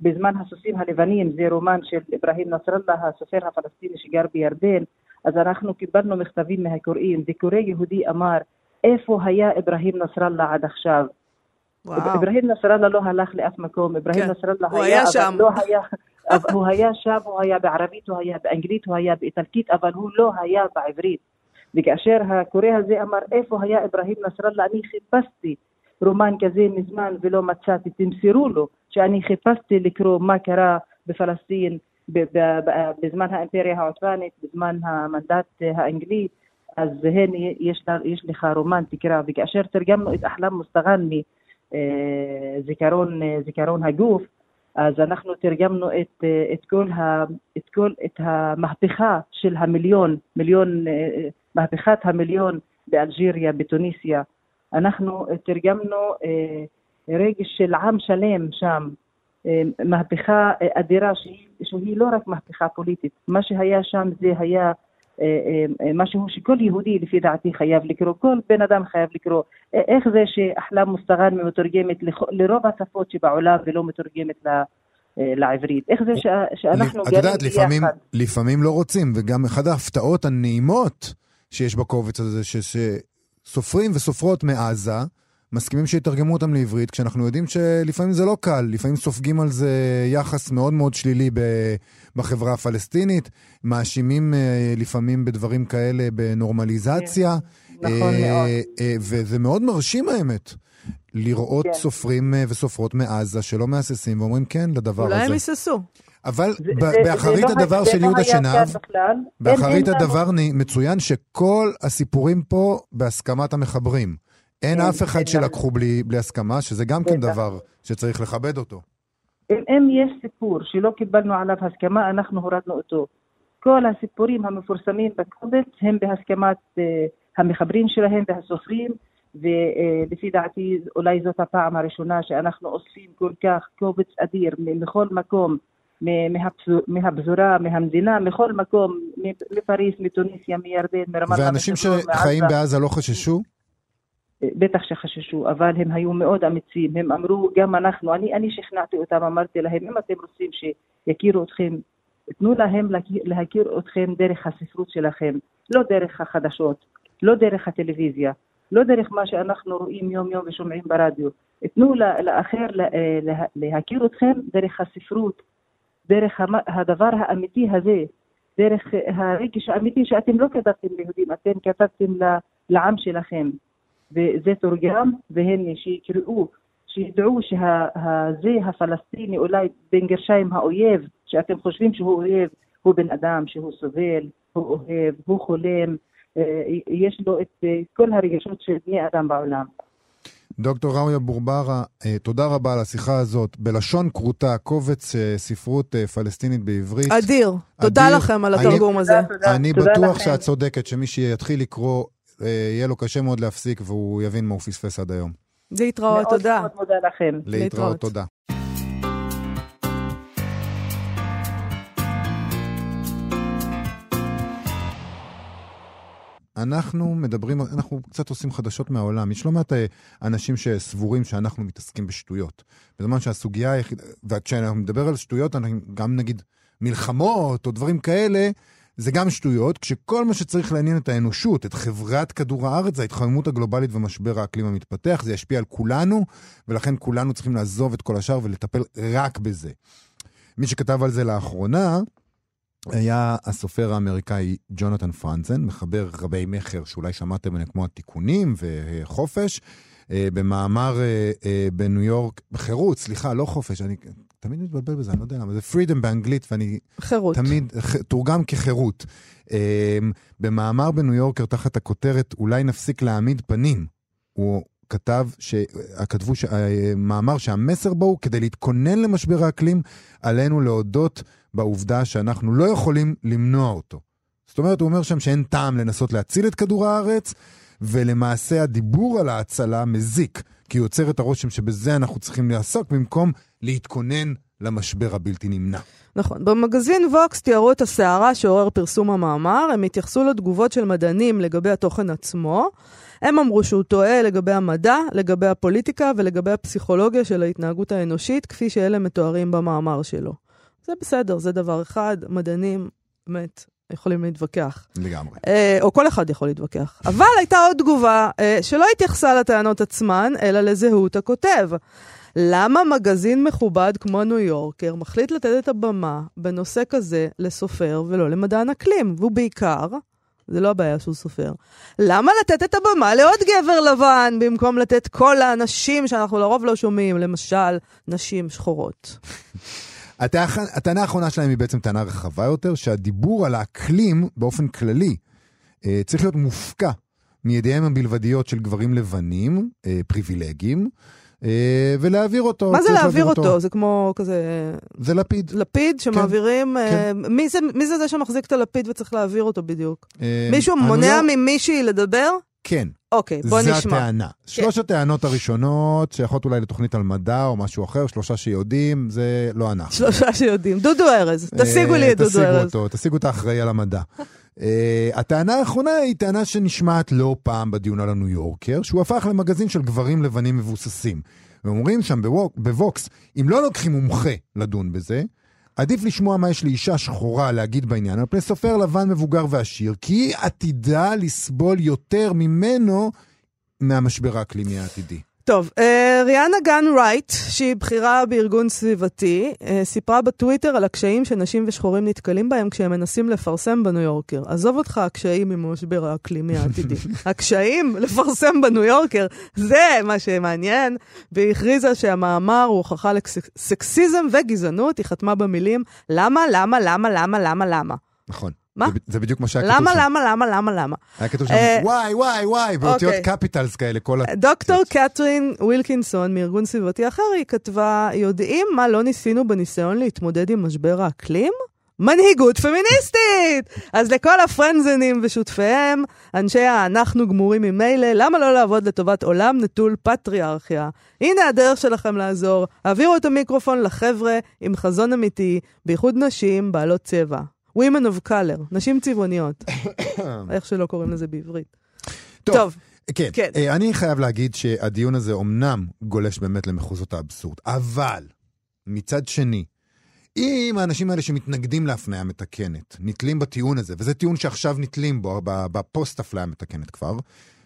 בזמן הסוסים הלבנים, זה רומן של אברהים נסראללה, הסופר הפלסטיני שגר בירדן, אז אנחנו קיבלנו מכתבים מהקוראים, וקורא יהודי אמר, איפה היה אברהים נסראללה עד עכשיו? אברהים נסראללה לא הלך לאף מקום, אברהים כן. נסראללה היה, היה שם. אבל לא היה, הוא היה שם, הוא היה בערבית, הוא היה באנגלית, הוא היה באיטלקית, אבל הוא לא היה בעברית. וכאשר הקורא הזה אמר, איפה היה אברהים נסראללה, אני חיפשתי רומן כזה מזמן ולא מצאתי, תמסרו לו שאני חיפשתי לקרוא מה קרה בפלסטין בזמן האימפריה העות'מאנית, בזמן המנדט האנגלי, אז הנה יש, יש לך רומן תקרא, וכאשר תרגמנו את אחלם מוסטגני אה, זיכרון, אה, זיכרון הגוף, אז אנחנו תרגמנו את, אה, את, כל ה, את כל, את המהפכה של המיליון, מיליון, מהפכת המיליון באלג'יריה, בתוניסיה. אנחנו תרגמנו רגש של עם שלם שם, מהפכה אדירה שהיא, שהיא לא רק מהפכה פוליטית, מה שהיה שם זה היה אה, אה, משהו שכל יהודי לפי דעתי חייב לקרוא, כל בן אדם חייב לקרוא. אה, איך זה שאחלם מוסתגן מתורגמת לרוב השפות שבעולם ולא מתורגמת ל... לעברית. איך זה ש... שאנחנו? את יודעת, לפעמים, לפעמים לא רוצים, וגם אחת ההפתעות הנעימות שיש בקובץ הזה, שסופרים וסופרות מעזה, מסכימים שיתרגמו אותם לעברית, כשאנחנו יודעים שלפעמים זה לא קל, לפעמים סופגים על זה יחס מאוד מאוד שלילי בחברה הפלסטינית, מאשימים אה, לפעמים בדברים כאלה בנורמליזציה. כן, נכון אה, מאוד. אה, וזה מאוד מרשים האמת. לראות כן. סופרים וסופרות מעזה שלא מהססים ואומרים כן לדבר אולי הזה. אולי הם היססו. אבל זה, באחרית זה לא הדבר של יהודה שנהב, באחרית הדבר מצוין שכל הסיפורים פה בהסכמת המחברים. אין אף אחד שלקחו בלי, בלי הסכמה, שזה גם כן דבר שצריך לכבד אותו. אם, אם יש סיפור שלא קיבלנו עליו הסכמה, אנחנו הורדנו אותו. כל הסיפורים המפורסמים בקובץ הם בהסכמת uh, המחברים שלהם והסופרים, ולפי uh, דעתי אולי זאת הפעם הראשונה שאנחנו אוספים כל כך קובץ אדיר מכל מקום, מהפזורה, מהמדינה, מכל מקום, מפריס, מתוניסיה, מירדן, מרמת... ואנשים שחיים בעזה לא חששו? בטח שחששו, אבל הם היו מאוד אמיצים, הם אמרו, גם אנחנו, אני, אני שכנעתי אותם, אמרתי להם, אם אתם רוצים שיכירו אתכם, תנו להם להכיר, אתכם דרך הספרות שלכם, לא דרך החדשות, לא דרך הטלוויזיה, לא דרך מה שאנחנו רואים יום-יום ושומעים ברדיו. תנו לאחר להכיר אתכם דרך הספרות, דרך הדבר האמיתי הזה, דרך הרגש האמיתי שאתם לא כתבתם ליהודים, אתם כתבתם לעם שלכם. וזה תורגם, והנה שיקראו, שידעו שזה הפלסטיני, אולי בין גרשיים האויב, שאתם חושבים שהוא אויב, הוא בן אדם שהוא סובל, הוא אוהב, הוא חולם, אה, יש לו את אה, כל הרגשות של בני אדם בעולם. דוקטור ראויה בורברה, אה, תודה רבה על השיחה הזאת. בלשון כרותה, קובץ ספרות פלסטינית בעברית. אדיר. תודה אדיר. לכם על התרגום אני, הזה. תודה, תודה. אני תודה בטוח לכם. שאת צודקת, שמי שיתחיל לקרוא, יהיה לו קשה מאוד להפסיק והוא יבין מה הוא פספס עד היום. להתראות, תודה. מאוד מאוד מודה לכם. להתראות, תודה. אנחנו מדברים, אנחנו קצת עושים חדשות מהעולם. יש לא מעט אה, אנשים שסבורים שאנחנו מתעסקים בשטויות. בזמן שהסוגיה היחידה, וכשאנחנו מדבר על שטויות, אנחנו גם נגיד מלחמות או דברים כאלה, זה גם שטויות, כשכל מה שצריך לעניין את האנושות, את חברת כדור הארץ, זה ההתחממות הגלובלית ומשבר האקלים המתפתח, זה ישפיע על כולנו, ולכן כולנו צריכים לעזוב את כל השאר ולטפל רק בזה. מי שכתב על זה לאחרונה, היה הסופר האמריקאי ג'ונתן פרנזן, מחבר רבי מכר שאולי שמעתם עליהם כמו התיקונים וחופש, אה, במאמר אה, אה, בניו יורק, חירות, סליחה, לא חופש, אני תמיד מתבלבל בזה, אני לא יודע למה, זה freedom באנגלית ואני... חירות. תמיד, תורגם כחירות. במאמר בניו יורקר תחת הכותרת אולי נפסיק להעמיד פנים, הוא כתב, ש... כתבו ש... מאמר שהמסר בו הוא כדי להתכונן למשבר האקלים, עלינו להודות בעובדה שאנחנו לא יכולים למנוע אותו. זאת אומרת, הוא אומר שם שאין טעם לנסות להציל את כדור הארץ, ולמעשה הדיבור על ההצלה מזיק, כי יוצר את הרושם שבזה אנחנו צריכים לעסוק, במקום להתכונן למשבר הבלתי נמנע. נכון. במגזין ווקס תיארו את הסערה שעורר פרסום המאמר, הם התייחסו לתגובות של מדענים לגבי התוכן עצמו. הם אמרו שהוא טועה לגבי המדע, לגבי הפוליטיקה ולגבי הפסיכולוגיה של ההתנהגות האנושית, כפי שאלה מתוארים במאמר שלו. זה בסדר, זה דבר אחד, מדענים, באמת, יכולים להתווכח. לגמרי. אה, או כל אחד יכול להתווכח. אבל הייתה עוד תגובה אה, שלא התייחסה לטענות עצמן, אלא לזהות הכותב. למה מגזין מכובד כמו ניו יורקר מחליט לתת את הבמה בנושא כזה לסופר ולא למדען אקלים? והוא בעיקר, זה לא הבעיה שהוא סופר, למה לתת את הבמה לעוד גבר לבן במקום לתת כל האנשים שאנחנו לרוב לא שומעים, למשל, נשים שחורות? הטענה האחרונה שלהם היא בעצם טענה רחבה יותר, שהדיבור על האקלים באופן כללי אה, צריך להיות מופקע מידיהם הבלבדיות של גברים לבנים, אה, פריבילגיים. אה, ולהעביר אותו. מה זה להעביר אותו? אותו? זה כמו כזה... זה לפיד. לפיד שמעבירים... כן, כן. מי, זה, מי זה זה שמחזיק את הלפיד וצריך להעביר אותו בדיוק? מישהו מונע לא... ממישהי לדבר? כן. אוקיי, בוא נשמע. זו הטענה. כן. שלוש הטענות הראשונות, שייכות אולי לתוכנית על מדע או משהו אחר, שלושה שיודעים, זה לא אנחנו. שלושה שיודעים. דודו ארז, תשיגו לי את דודו ארז. תשיגו אותו, תשיגו את האחראי על המדע. uh, הטענה האחרונה היא טענה שנשמעת לא פעם בדיון על הניו יורקר, שהוא הפך למגזין של גברים לבנים מבוססים. ואומרים שם בווקס, אם לא לוקחים מומחה לדון בזה, עדיף לשמוע מה יש לאישה שחורה להגיד בעניין, על פני סופר לבן מבוגר ועשיר, כי היא עתידה לסבול יותר ממנו מהמשבר האקלימי העתידי. טוב, אה, ריאנה גן רייט, שהיא בכירה בארגון סביבתי, אה, סיפרה בטוויטר על הקשיים שנשים ושחורים נתקלים בהם כשהם מנסים לפרסם בניו יורקר. עזוב אותך הקשיים עם המשבר האקלימי העתידי. הקשיים לפרסם בניו יורקר, זה מה שמעניין. והיא הכריזה שהמאמר הוא הוכחה לסקסיזם וגזענות, היא חתמה במילים למה, למה, למה, למה, למה, למה. נכון. מה? זה, זה בדיוק מה שהיה כתוב שם. למה, למה, למה, למה, למה? היה כתוב שם אה, וואי, וואי, וואי, באותיות קפיטלס אוקיי. כאלה, כל ה... דוקטור קטרין ווילקינסון מארגון סביבתי אחר, היא כתבה, יודעים מה לא ניסינו בניסיון להתמודד עם משבר האקלים? מנהיגות פמיניסטית! אז לכל הפרנזנים ושותפיהם, אנשי ה"אנחנו גמורים ממילא", למה לא לעבוד לטובת עולם נטול פטריארכיה? הנה הדרך שלכם לעזור, העבירו את המיקרופון לחבר'ה עם חזון אמיתי, בייחוד נשים בעלות צבע. Women of color, נשים צבעוניות. איך שלא קוראים לזה בעברית. טוב. טוב. כן, כן. אני חייב להגיד שהדיון הזה אומנם גולש באמת למחוזות האבסורד, אבל מצד שני, אם האנשים האלה שמתנגדים להפניה מתקנת, נתלים בטיעון הזה, וזה טיעון שעכשיו נתלים בו, בפוסט הפליה מתקנת כבר,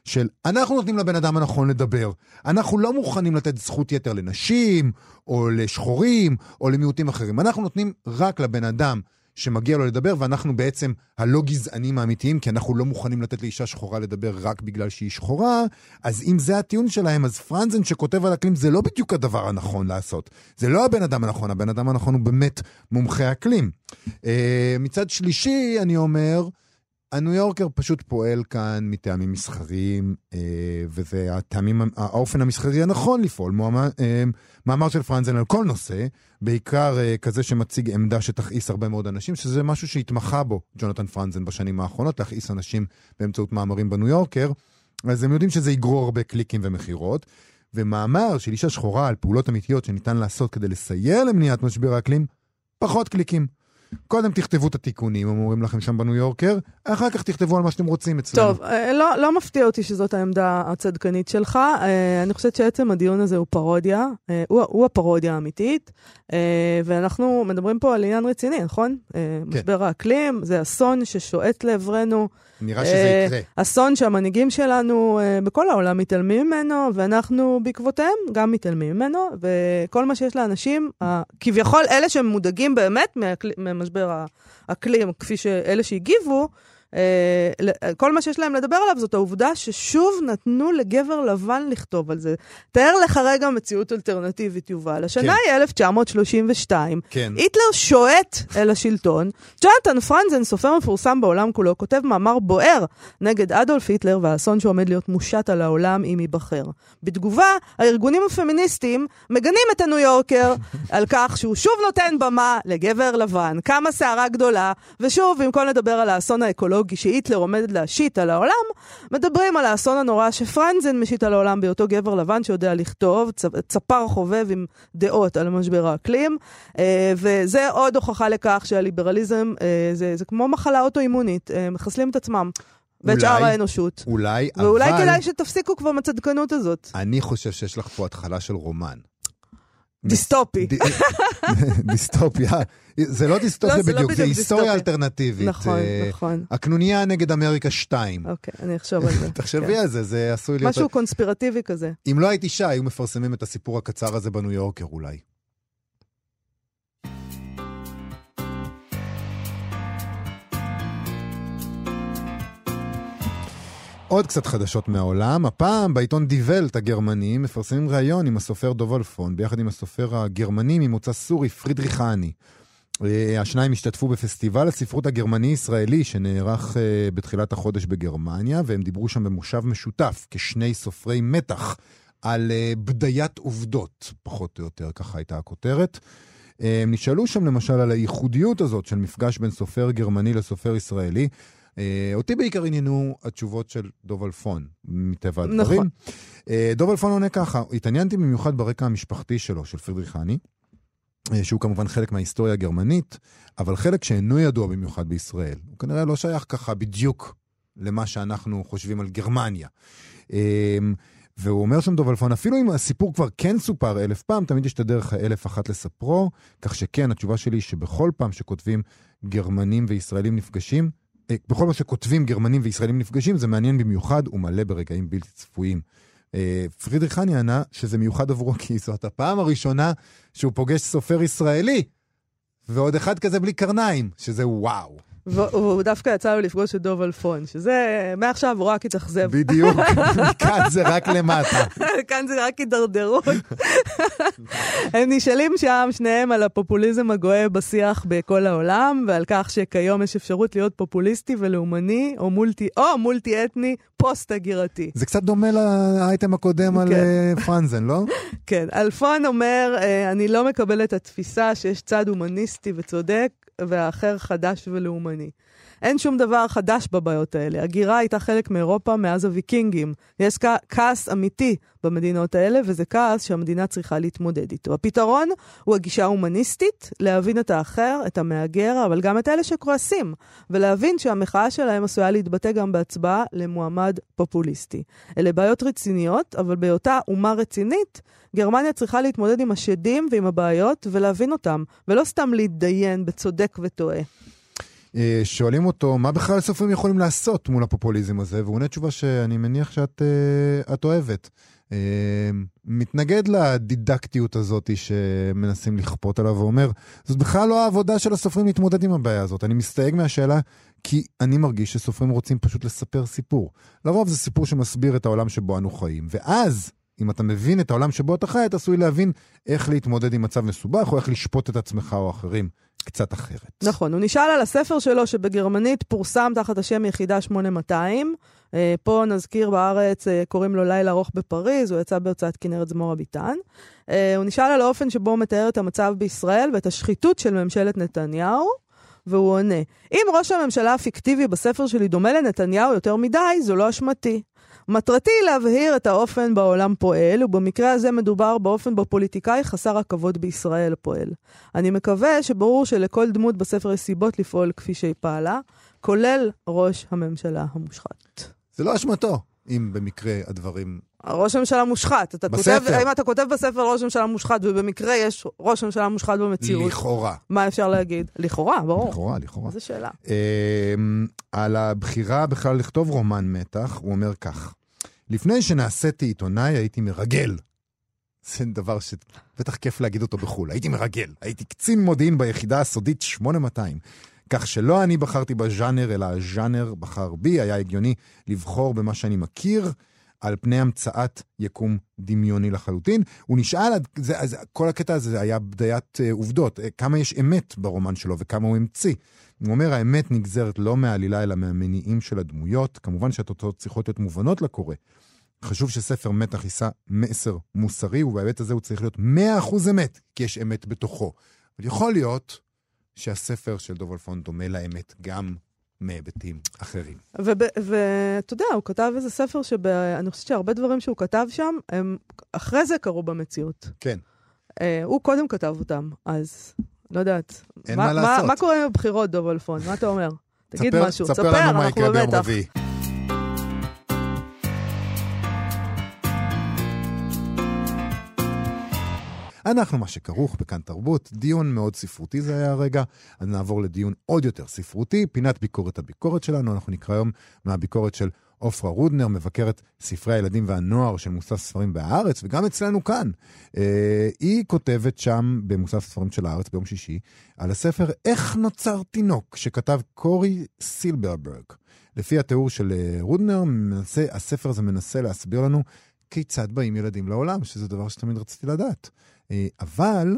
של אנחנו נותנים לבן אדם הנכון לדבר. אנחנו לא מוכנים לתת זכות יתר לנשים, או לשחורים, או למיעוטים אחרים. אנחנו נותנים רק לבן אדם שמגיע לו לדבר, ואנחנו בעצם הלא גזענים האמיתיים, כי אנחנו לא מוכנים לתת לאישה שחורה לדבר רק בגלל שהיא שחורה, אז אם זה הטיעון שלהם, אז פרנזן שכותב על אקלים זה לא בדיוק הדבר הנכון לעשות. זה לא הבן אדם הנכון, הבן אדם הנכון הוא באמת מומחה אקלים. Uh, מצד שלישי, אני אומר, הניו יורקר פשוט פועל כאן מטעמים מסחריים, אה, וזה הטעמים, האופן המסחרי הנכון לפעול. מאמר, אה, מאמר של פרנזן על כל נושא, בעיקר אה, כזה שמציג עמדה שתכעיס הרבה מאוד אנשים, שזה משהו שהתמחה בו ג'ונתן פרנזן בשנים האחרונות, להכעיס אנשים באמצעות מאמרים בניו יורקר. אז הם יודעים שזה יגרור הרבה קליקים ומכירות. ומאמר של אישה שחורה על פעולות אמיתיות שניתן לעשות כדי לסייע למניעת משבר האקלים, פחות קליקים. קודם תכתבו את התיקונים, הם אומרים לכם שם בניו יורקר, אחר כך תכתבו על מה שאתם רוצים אצלנו. טוב, אה, לא, לא מפתיע אותי שזאת העמדה הצדקנית שלך. אה, אני חושבת שעצם הדיון הזה הוא פרודיה, אה, הוא, הוא הפרודיה האמיתית, ואנחנו מדברים פה על עניין רציני, נכון? כן. משבר האקלים, זה אסון ששועט לעברנו. נראה שזה יקרה. אסון שהמנהיגים שלנו בכל העולם מתעלמים ממנו, ואנחנו בעקבותיהם גם מתעלמים ממנו, וכל מה שיש לאנשים, כביכול אלה שמודאגים באמת ממשבר האקלים, כפי שאלה שהגיבו, אה, כל מה שיש להם לדבר עליו זאת העובדה ששוב נתנו לגבר לבן לכתוב על זה. תאר לך רגע מציאות אלטרנטיבית, יובל. השנה כן. היא 1932. כן. היטלר שועט אל השלטון. ג'ונתן פרנזן, סופר מפורסם בעולם כולו, כותב מאמר בוער נגד אדולף היטלר והאסון שעומד להיות מושת על העולם אם ייבחר. בתגובה, הארגונים הפמיניסטיים מגנים את הניו יורקר על כך שהוא שוב נותן במה לגבר לבן. קמה סערה גדולה, ושוב, במקום לדבר על האסון האקולוגי, האידיאולוגי שהיטלר עומד להשית על העולם, מדברים על האסון הנורא שפרנזן משית על העולם בהיותו גבר לבן שיודע לכתוב, צפר חובב עם דעות על משבר האקלים, אה, וזה עוד הוכחה לכך שהליברליזם אה, זה, זה כמו מחלה אוטואימונית, אה, מחסלים את עצמם. ואת שאר האנושות. אולי, ואולי אבל... ואולי כדאי שתפסיקו כבר עם הצדקנות הזאת. אני חושב שיש לך פה התחלה של רומן. דיסטופי. דיסטופיה. זה לא דיסטופיה לא, בדיוק, זה היסטוריה אלטרנטיבית. נכון, אה, נכון. הקנוניה נגד אמריקה 2. אוקיי, אני אחשוב על זה. תחשבי כן. על זה, זה עשוי להיות... משהו קונספירטיבי כזה. אם לא הייתי אישה, היו מפרסמים את הסיפור הקצר הזה בניו יורקר אולי. עוד קצת חדשות מהעולם, הפעם בעיתון די ולט הגרמני מפרסמים ראיון עם הסופר דוב אלפון, ביחד עם הסופר הגרמני ממוצא סורי פרידריך האני. אה, השניים השתתפו בפסטיבל הספרות הגרמני-ישראלי שנערך אה, בתחילת החודש בגרמניה, והם דיברו שם במושב משותף, כשני סופרי מתח, על אה, בדיית עובדות, פחות או יותר, ככה הייתה הכותרת. הם נשאלו שם למשל על הייחודיות הזאת של מפגש בין סופר גרמני לסופר ישראלי. Uh, אותי בעיקר עניינו התשובות של דוב אלפון, מטבע הדברים. נכון. Uh, דוב אלפון עונה ככה, התעניינתי במיוחד ברקע המשפחתי שלו, של פרידריך האני, uh, שהוא כמובן חלק מההיסטוריה הגרמנית, אבל חלק שאינו ידוע במיוחד בישראל. הוא כנראה לא שייך ככה בדיוק למה שאנחנו חושבים על גרמניה. והוא אומר שם דוב אלפון, אפילו אם הסיפור כבר כן סופר אלף פעם, תמיד יש את הדרך האלף אחת לספרו, כך שכן, התשובה שלי היא שבכל פעם שכותבים גרמנים וישראלים נפגשים, אה, בכל מה שכותבים גרמנים וישראלים נפגשים, זה מעניין במיוחד ומלא ברגעים בלתי צפויים. אה, פרידריך חני ענה שזה מיוחד עבורו, כי זאת הפעם הראשונה שהוא פוגש סופר ישראלי, ועוד אחד כזה בלי קרניים, שזה וואו. והוא דווקא יצא לו לפגוש את דוב אלפון, שזה, מעכשיו הוא רק התאכזב. בדיוק, כאן זה רק למטה. כאן זה רק הידרדרות. הם נשאלים שם, שניהם, על הפופוליזם הגואה בשיח בכל העולם, ועל כך שכיום יש אפשרות להיות פופוליסטי ולאומני, או מולטי, או מולטי-אתני, פוסט-הגירתי. זה קצת דומה לאייטם הקודם על כן. אה, פרנזן, לא? כן, אלפון אומר, אה, אני לא מקבל את התפיסה שיש צד הומניסטי וצודק, והאחר חדש ולאומני. אין שום דבר חדש בבעיות האלה. הגירה הייתה חלק מאירופה מאז הוויקינגים. יש כעס אמיתי במדינות האלה, וזה כעס שהמדינה צריכה להתמודד איתו. הפתרון הוא הגישה ההומניסטית, להבין את האחר, את המהגר, אבל גם את אלה שכועסים, ולהבין שהמחאה שלהם עשויה להתבטא גם בהצבעה למועמד פופוליסטי. אלה בעיות רציניות, אבל בהיותה אומה רצינית, גרמניה צריכה להתמודד עם השדים ועם הבעיות ולהבין אותם, ולא סתם להתדיין בצודק וטועה. אה, שואלים אותו, מה בכלל סופרים יכולים לעשות מול הפופוליזם הזה? והוא עונה תשובה שאני מניח שאת אה, אוהבת. אה, מתנגד לדידקטיות הזאת שמנסים לכפות עליו ואומר, זאת בכלל לא העבודה של הסופרים להתמודד עם הבעיה הזאת. אני מסתייג מהשאלה כי אני מרגיש שסופרים רוצים פשוט לספר סיפור. לרוב זה סיפור שמסביר את העולם שבו אנו חיים, ואז אם אתה מבין את העולם שבו אתה חי, אתה עשוי להבין איך להתמודד עם מצב מסובך, או איך לשפוט את עצמך או אחרים קצת אחרת. נכון, הוא נשאל על הספר שלו שבגרמנית פורסם תחת השם יחידה 8200. אה, פה נזכיר בארץ, אה, קוראים לו לילה ארוך בפריז, הוא יצא בהוצאת כנרת זמור הביטן. אה, הוא נשאל על האופן שבו הוא מתאר את המצב בישראל ואת השחיתות של ממשלת נתניהו. והוא עונה, אם ראש הממשלה הפיקטיבי בספר שלי דומה לנתניהו יותר מדי, זו לא אשמתי. מטרתי להבהיר את האופן בעולם פועל, ובמקרה הזה מדובר באופן בו פוליטיקאי חסר הכבוד בישראל פועל. אני מקווה שברור שלכל דמות בספר יש סיבות לפעול כפי שהיא פעלה, כולל ראש הממשלה המושחת. זה לא אשמתו, אם במקרה הדברים... ראש הממשלה מושחת. אתה בספר. כותב, אם אתה כותב בספר ראש הממשלה מושחת, ובמקרה יש ראש הממשלה מושחת במציאות... לכאורה. מה אפשר להגיד? לכאורה, ברור. לכאורה, לכאורה. איזה שאלה. אה, על הבחירה בכלל לכתוב רומן מתח, הוא אומר כך: לפני שנעשיתי עיתונאי הייתי מרגל. זה דבר שבטח כיף להגיד אותו בחו"ל. הייתי מרגל. הייתי קצין מודיעין ביחידה הסודית 8200. כך שלא אני בחרתי בז'אנר, אלא הז'אנר בחר בי. היה הגיוני לבחור במה שאני מכיר, על פני המצאת יקום דמיוני לחלוטין. הוא נשאל, זה, זה, כל הקטע הזה היה בדיית uh, עובדות, uh, כמה יש אמת ברומן שלו וכמה הוא המציא. הוא אומר, האמת נגזרת לא מהעלילה, אלא מהמניעים של הדמויות. כמובן שהתוצאות צריכות להיות מובנות לקורא. חשוב שספר מתח יישא מסר מוסרי, ובהיבט הזה הוא צריך להיות 100% אמת, כי יש אמת בתוכו. אבל יכול להיות שהספר של דוב אלפון דומה לאמת גם מהיבטים אחרים. ואתה יודע, הוא כתב איזה ספר שאני חושבת שהרבה דברים שהוא כתב שם, הם אחרי זה קרו במציאות. כן. Uh, הוא קודם כתב אותם, אז לא יודעת. אין מה, מה לעשות. מה, מה קורה עם הבחירות, דוב אלפון? מה אתה אומר? תגיד ספר, משהו. ספר, ספר לנו מה יקרה ביום רביעי. אנחנו מה שכרוך בכאן תרבות, דיון מאוד ספרותי זה היה הרגע, אז נעבור לדיון עוד יותר ספרותי, פינת ביקורת הביקורת שלנו, אנחנו נקרא היום מהביקורת של עופרה רודנר, מבקרת ספרי הילדים והנוער של מוסף ספרים בהארץ, וגם אצלנו כאן. אה, היא כותבת שם במוסף ספרים של הארץ ביום שישי, על הספר איך נוצר תינוק, שכתב קורי סילברברג. לפי התיאור של אה, רודנר, מנסה, הספר הזה מנסה להסביר לנו כיצד באים ילדים לעולם, שזה דבר שתמיד רציתי לדעת. אה, אבל,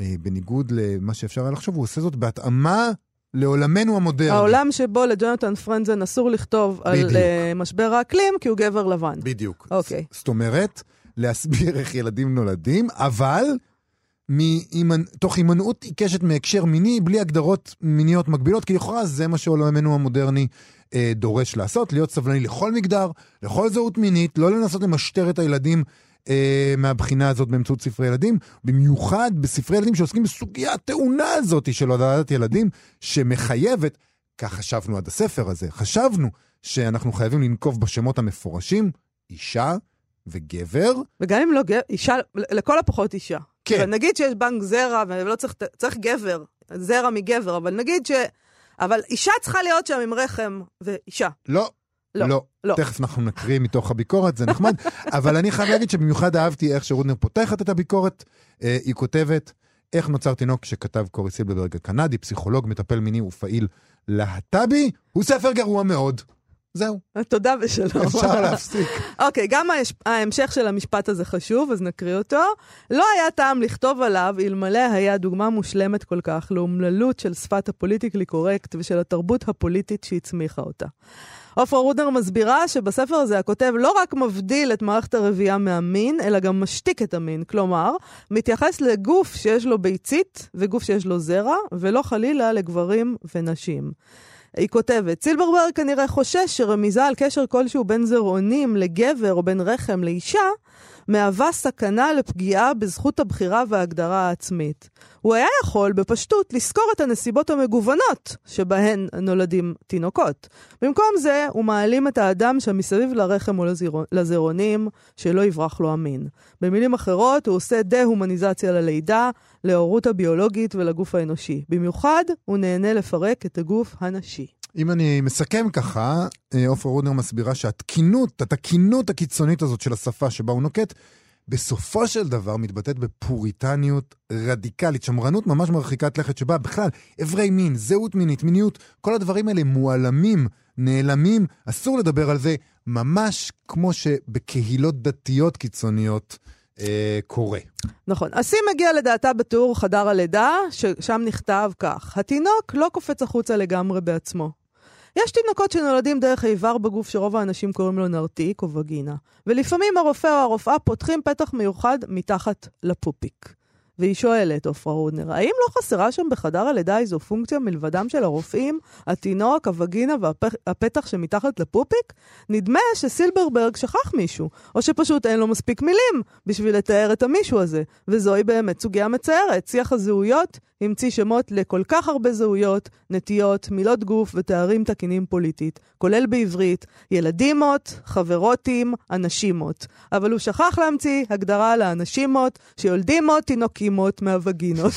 אה, בניגוד למה שאפשר היה לחשוב, הוא עושה זאת בהתאמה לעולמנו המודרני. העולם שבו לג'ונתן פרנזן אסור לכתוב בדיוק. על אה, uh, משבר האקלים, כי הוא גבר לבן. בדיוק. אוקיי. זאת אומרת, להסביר איך ילדים נולדים, אבל מאימנ... תוך הימנעות עיקשת מהקשר מיני, בלי הגדרות מיניות מקבילות, כי לכאורה זה מה שעולמנו המודרני אה, דורש לעשות, להיות סבלני לכל מגדר, לכל זהות מינית, לא לנסות למשטר את הילדים אה, מהבחינה הזאת באמצעות ספרי ילדים, במיוחד בספרי ילדים שעוסקים בסוגיה הטעונה הזאת של הודעת ילדים, שמחייבת, כך חשבנו עד הספר הזה, חשבנו שאנחנו חייבים לנקוב בשמות המפורשים, אישה וגבר. וגם אם לא גבר, אישה, לכל הפחות אישה. כן. נגיד שיש בנק זרע ולא צריך, צריך גבר, זרע מגבר, אבל נגיד ש... אבל אישה צריכה להיות שם עם רחם ואישה. לא. לא, לא, לא. תכף אנחנו נקריא מתוך הביקורת, זה נחמד. אבל אני חייב להגיד שבמיוחד אהבתי איך שרודנר פותחת את הביקורת. אה, היא כותבת, איך נוצר תינוק שכתב קורי סילברברג הקנדי, פסיכולוג, מטפל מיני ופעיל להט"בי, הוא ספר גרוע מאוד. זהו. תודה ושלום. אפשר להפסיק. אוקיי, okay, גם ההמשך של המשפט הזה חשוב, אז נקריא אותו. לא היה טעם לכתוב עליו אלמלא היה דוגמה מושלמת כל כך לאומללות של שפת הפוליטיקלי קורקט ושל התרבות הפוליטית שהצמיחה אותה. עופרה רודנר מסבירה שבספר הזה הכותב לא רק מבדיל את מערכת הרבייה מהמין, אלא גם משתיק את המין. כלומר, מתייחס לגוף שיש לו ביצית וגוף שיש לו זרע, ולא חלילה לגברים ונשים. היא כותבת, סילברברג כנראה חושש שרמיזה על קשר כלשהו בין זרעונים לגבר או בין רחם לאישה, מהווה סכנה לפגיעה בזכות הבחירה וההגדרה העצמית. הוא היה יכול, בפשטות, לזכור את הנסיבות המגוונות שבהן נולדים תינוקות. במקום זה, הוא מעלים את האדם שמסביב לרחם או לזרעונים, שלא יברח לו המין. במילים אחרות, הוא עושה דה-הומניזציה ללידה, להורות הביולוגית ולגוף האנושי. במיוחד, הוא נהנה לפרק את הגוף הנשי. אם אני מסכם ככה, אה, עופרה רודנר מסבירה שהתקינות, התקינות הקיצונית הזאת של השפה שבה הוא נוקט, בסופו של דבר מתבטאת בפוריטניות רדיקלית, שמרנות ממש מרחיקת לכת, שבה בכלל אברי מין, זהות מינית, מיניות, כל הדברים האלה מועלמים, נעלמים, אסור לדבר על זה, ממש כמו שבקהילות דתיות קיצוניות אה, קורה. נכון. השיא מגיע לדעתה בתיאור חדר הלידה, ששם נכתב כך: התינוק לא קופץ החוצה לגמרי בעצמו. יש תינוקות שנולדים דרך איבר בגוף שרוב האנשים קוראים לו נרתיק או וגינה, ולפעמים הרופא או הרופאה פותחים פתח מיוחד מתחת לפופיק. והיא שואלת, עופרה רודנר, האם לא חסרה שם בחדר הלידה איזו פונקציה מלבדם של הרופאים, התינוק, הווגינה והפתח שמתחת לפופיק? נדמה שסילברברג שכח מישהו, או שפשוט אין לו מספיק מילים בשביל לתאר את המישהו הזה, וזוהי באמת סוגיה מצערת. שיח הזהויות המציא שמות לכל כך הרבה זהויות, נטיות, מילות גוף ותארים תקינים פוליטית, כולל בעברית, ילדימות, חברותים, אנשימות. אבל הוא שכח להמציא הגדרה לאנשימות, שיולדימות תינוקימות מהווגינות.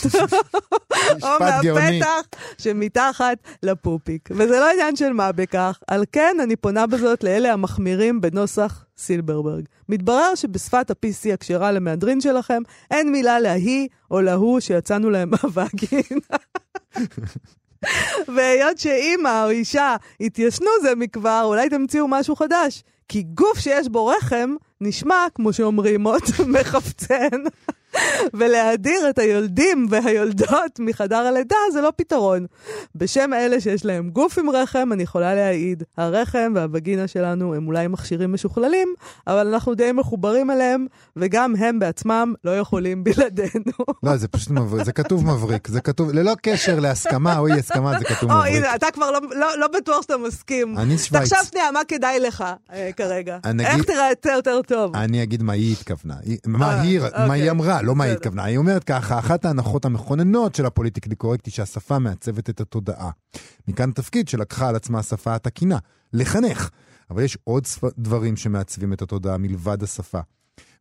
או מהפתח שמתחת לפופיק. וזה לא עניין של מה בכך, על כן אני פונה בזאת לאלה המחמירים בנוסח סילברברג. מתברר שבשפת ה-PC הכשרה למהדרין שלכם, אין מילה להיא או להוא שיצאנו להם מהווגינה. והיות שאימא או אישה התיישנו זה מכבר, אולי תמציאו משהו חדש. כי גוף שיש בו רחם נשמע, כמו שאומרים עוד, מחפצן. ולהדיר את היולדים והיולדות מחדר הלידה זה לא פתרון. בשם אלה שיש להם גוף עם רחם, אני יכולה להעיד, הרחם והווגינה שלנו הם אולי מכשירים משוכללים, אבל אנחנו די מחוברים אליהם, וגם הם בעצמם לא יכולים בלעדינו. לא, זה פשוט מבריק, זה כתוב מבריק, זה כתוב, ללא קשר להסכמה או אי הסכמה, זה כתוב מבריק. או, הנה, אתה כבר לא, לא, לא בטוח שאתה מסכים. אני שווייץ. תחשב שנייה, מה כדאי לך אה, כרגע? איך תראה יותר טוב? אני אגיד מה היא התכוונה. מה אה, היא אוקיי. אמרה, לא מה היא התכוונה. היא אומרת ככה, אחת ההנחות המכוננות של הפוליטיקלי קורקט היא שהשפה מעצבת את התודעה. מכאן תפקיד שלקחה על עצמה השפה התקינה, לחנך. אבל יש עוד דברים שמעצבים את התודעה מלבד השפה.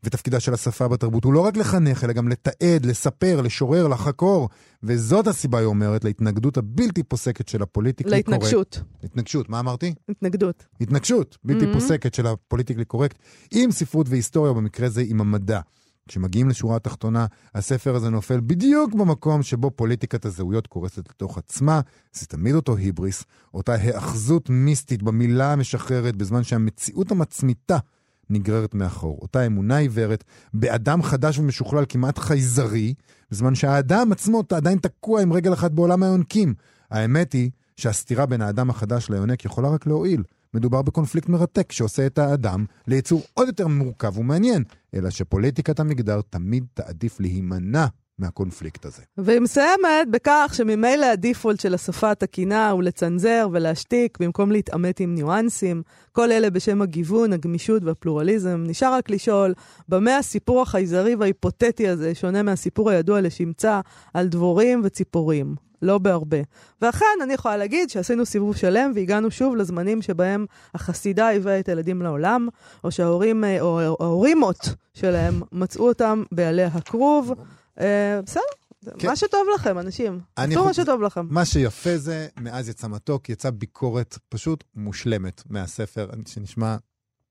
ותפקידה של השפה בתרבות הוא לא רק לחנך, אלא גם לתעד, לספר, לשורר, לחקור. וזאת הסיבה, היא אומרת, להתנגדות הבלתי פוסקת של ה politically correct. להתנגשות. התנגשות, מה אמרתי? התנגדות. התנגשות, בלתי mm-hmm. פוסקת של ה politically correct, עם ספרות והיסטוריה, במקרה זה עם המדע. כשמגיעים לשורה התחתונה, הספר הזה נופל בדיוק במקום שבו פוליטיקת הזהויות קורסת לתוך עצמה. זה תמיד אותו היבריס, אותה היאחזות מיסטית במילה המשחררת, בזמן שהמציאות המצמיתה נגררת מאחור. אותה אמונה עיוורת באדם חדש ומשוכלל כמעט חייזרי, בזמן שהאדם עצמו עדיין תקוע עם רגל אחת בעולם היונקים. האמת היא שהסתירה בין האדם החדש ליונק יכולה רק להועיל. מדובר בקונפליקט מרתק שעושה את האדם ליצור עוד יותר מורכב ומעניין, אלא שפוליטיקת המגדר תמיד תעדיף להימנע מהקונפליקט הזה. והיא מסיימת בכך שממילא הדיפולט של השפה התקינה הוא לצנזר ולהשתיק במקום להתעמת עם ניואנסים. כל אלה בשם הגיוון, הגמישות והפלורליזם. נשאר רק לשאול, במה הסיפור החייזרי וההיפותטי הזה שונה מהסיפור הידוע לשמצה על דבורים וציפורים? לא בהרבה. ואכן, אני יכולה להגיד שעשינו סיבוב שלם והגענו שוב לזמנים שבהם החסידה הביאה את הילדים לעולם, או שההורים, אה, או ההורימות שלהם מצאו אותם בעלי הכרוב. אה, בסדר. כן. מה שטוב לכם, אנשים. עשו מה שטוב לכם. מה שיפה זה, מאז יצא מתוק, יצא ביקורת פשוט מושלמת מהספר, שנשמע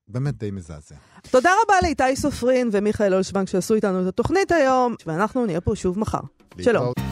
באמת די מזעזע. תודה רבה לאיתי סופרין ומיכאל אולשוונג שעשו איתנו את התוכנית היום, ואנחנו נהיה פה שוב מחר. שלום.